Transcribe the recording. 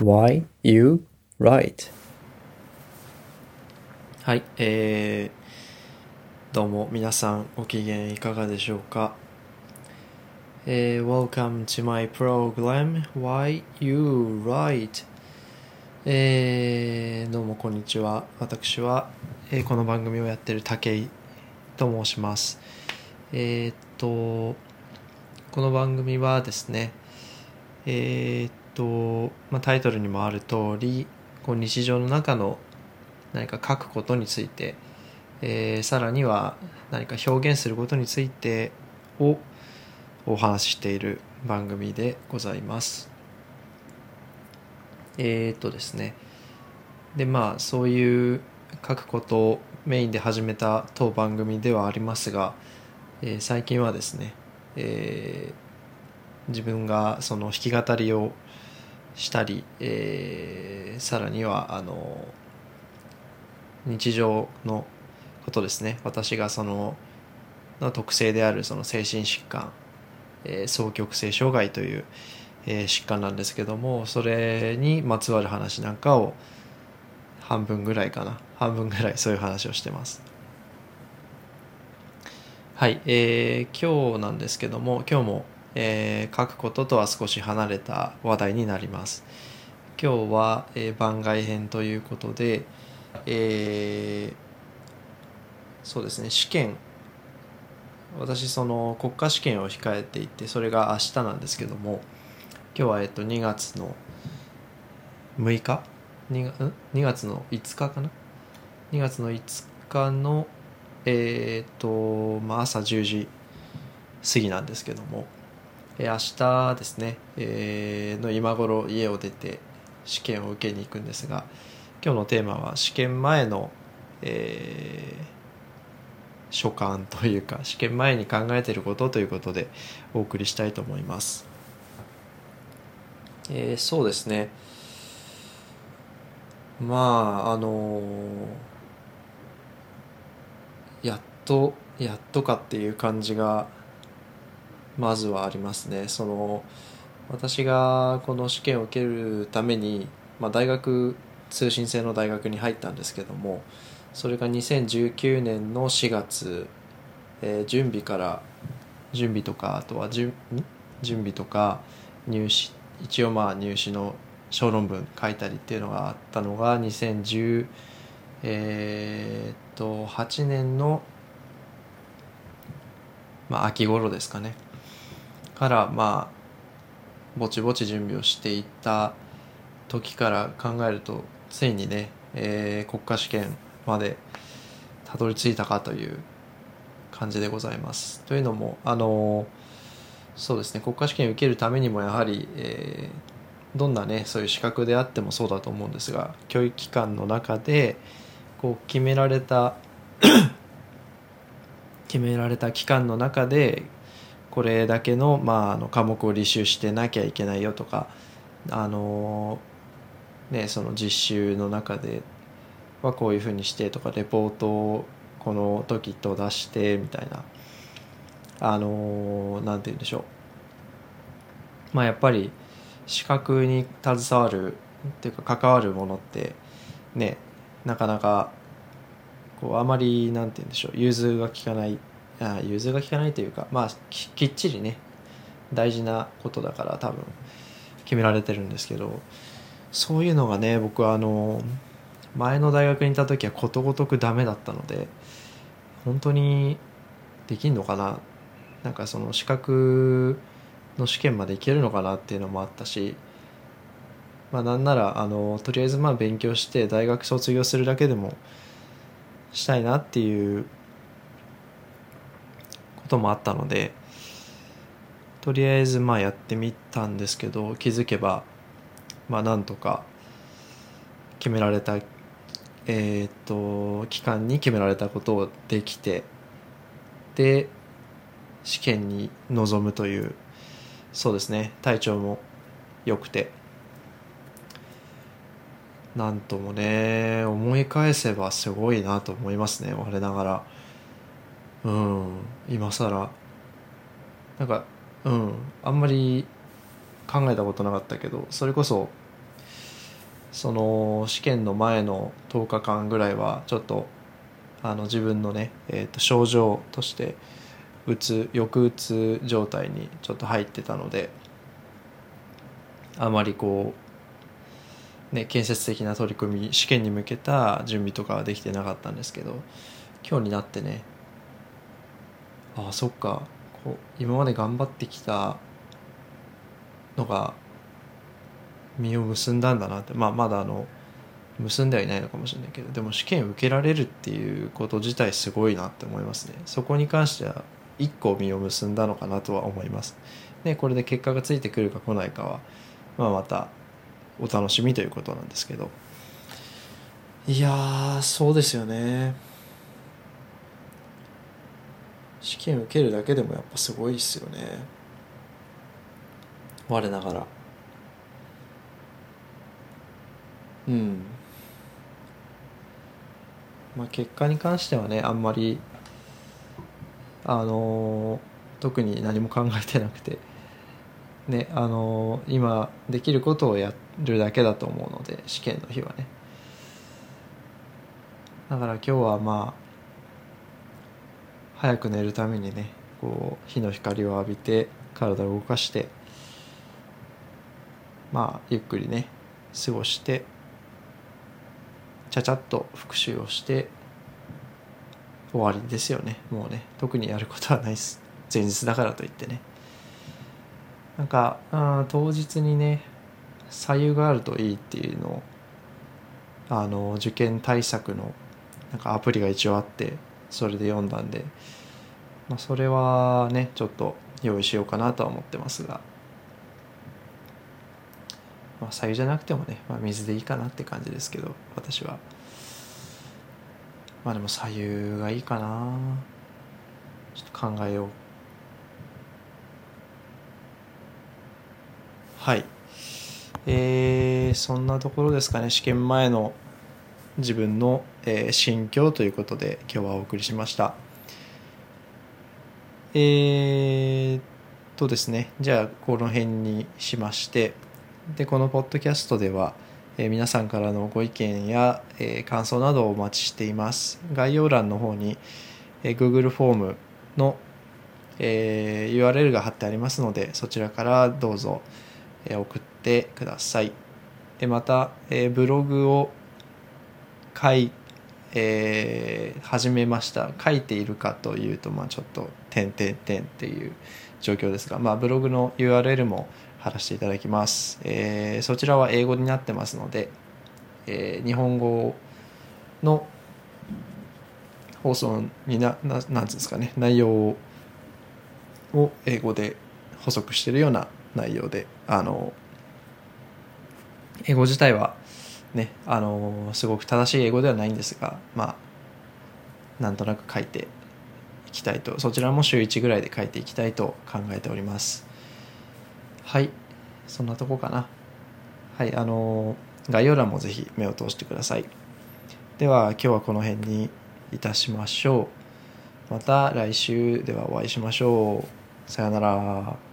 Why you write? はい、えー、どうも皆さんご機嫌いかがでしょうか、えー、Welcome to my program Why You Write? えー、どうもこんにちは。私は、えー、この番組をやっている武井と申します。えー、っとこの番組はですねえー、っと、まあ、タイトルにもある通りこう日常の中の何か書くことについて、えー、さらには何か表現することについてをお話ししている番組でございます。えー、っとですねでまあそういう書くことをメインで始めた当番組ではありますが、えー、最近はですね、えー、自分がその弾き語りをしたり、えー、さらにはあの日常のことですね。私がそのの特性であるその精神疾患、えー、双極性障害という、えー、疾患なんですけどもそれにまつわる話なんかを半分ぐらいかな。半分ぐらいそういう話をしてます。はい、えー、今日なんですけども今日もえー、書くこととは少し離れた話題になります。今日は、えー、番外編ということで、えー、そうですね試験。私その国家試験を控えていてそれが明日なんですけども今日はえっと2月の6日？2, 月2月の5日かな？2月の5日のえっ、とまあ朝10時過ぎなんですけどもえ明日ですね、えー、の今頃家を出て試験を受けに行くんですが今日のテーマは試験前の、えー、所感というか試験前に考えていることということでお送りしたいと思います。えー、そうですねまああのー、やっとやっとかっていう感じがまずはありますね。その私がこの試験を受けるために、まあ、大学通信制の大学に入ったんですけどもそれが2019年の4月、えー、準備から準備とかあとは準備とか入試一応まあ入試の小論文書いたりっていうのがあったのが2010えー、っと8年の、まあ、秋頃ですかね。からまあぼちぼち準備をしていった時から考えるとついにね、えー、国家試験までたどり着いたかという感じでございます。というのもあのそうですね国家試験を受けるためにもやはり、えー、どんなねそういう資格であってもそうだと思うんですが教育機関の中でこう決められた 決められた期間の中でこれだけの,、まあ、あの科目を履修してなきゃいけないよとかあの、ね、その実習の中ではこういうふうにしてとかレポートをこの時と出してみたいなあのなんて言うんでしょう。まあやっぱり資格に携わるっていうか関わるものってねなかなかこうあまりなんて言うんでしょう融通が利かない融通が利かないというかまあきっちりね大事なことだから多分決められてるんですけどそういうのがね僕はあの前の大学にいた時はことごとくダメだったので本当にできんのかな？なんかその資格の試験までいけるのかなっていうのもあったしまあなんならあのとりあえずまあ勉強して大学卒業するだけでもしたいなっていうともあったのでとりあえずまあやってみたんですけど気づけばまあなんとか決められたえっ、と期間に決められたことをできてで試験に臨むというそうですね体調も良くてなんともね思い返せばすごいなと思いますね我ながら。うん。今更。なんかうん。あんまり考えたことなかったけどそれこそその試験の前の10日間ぐらいはちょっとあの自分のね、えー、と症状としてうつ抑うつ状態にちょっと入ってたのであまりこうね建設的な取り組み試験に向けた準備とかはできてなかったんですけど今日になってねああそっか。こう今まで頑張ってきたのが実を結んだんだなって。まあまだあの結んではいないのかもしれないけどでも試験受けられるっていうこと自体すごいなって思いますね。そこに関しては一個実を結んだのかなとは思います。でこれで結果がついてくるか来ないかは、まあ、またお楽しみということなんですけど。いやそうですよね。試験受けるだけでもやっぱすごいっすよね。我ながら。うん。まあ結果に関してはねあんまりあのー、特に何も考えてなくてねあのー、今できることをやるだけだと思うので試験の日はね。だから今日はまあ早く寝るためにねこう日の光を浴びて体を動かしてまあゆっくりね過ごしてちゃちゃっと復習をして終わりですよね。もうね特にやることはないです。前日だからといってね。なんかあ当日にね左右があるといいっていうのをあの受験対策のなんかアプリが一応あってそれで読んだんで、まあ、それはねちょっと用意しようかなとは思ってますが、まあ、左右じゃなくてもね、まあ、水でいいかなって感じですけど私は。まあでも左右がいいかな。ちょっと考えよう。はい。えー、そんなところですかね。試験前の自分の、えー、心境ということで今日はお送りしました。えー、とですねじゃあこの辺にしましてでこのポッドキャストでは、えー、皆さんからのご意見や、えー、感想などをお待ちしています。概要欄の方に、えー、Google フォームの、えー、URL が貼ってありますのでそちらからどうぞ、え、送ってください。また、えー、ブログを書いえー、始めました。書いているかというと、まあ、ちょっと「点点点」っていう状況ですが、まあ、ブログの URL も貼らせていただきます、えー、そちらは英語になってますので、えー、日本語の放送になななんうんですかね内容を英語で補足しているような内容であの英語自体はねあのすごく正しい英語ではないんですがまあなんとなく書いていきたいとそちらも週1ぐらいで書いていきたいと考えております。はいそんなとこかな。はいあの概要欄もぜひ目を通してください。では今日はこの辺にいたしましょう。また来週ではお会いしましょう。さよなら。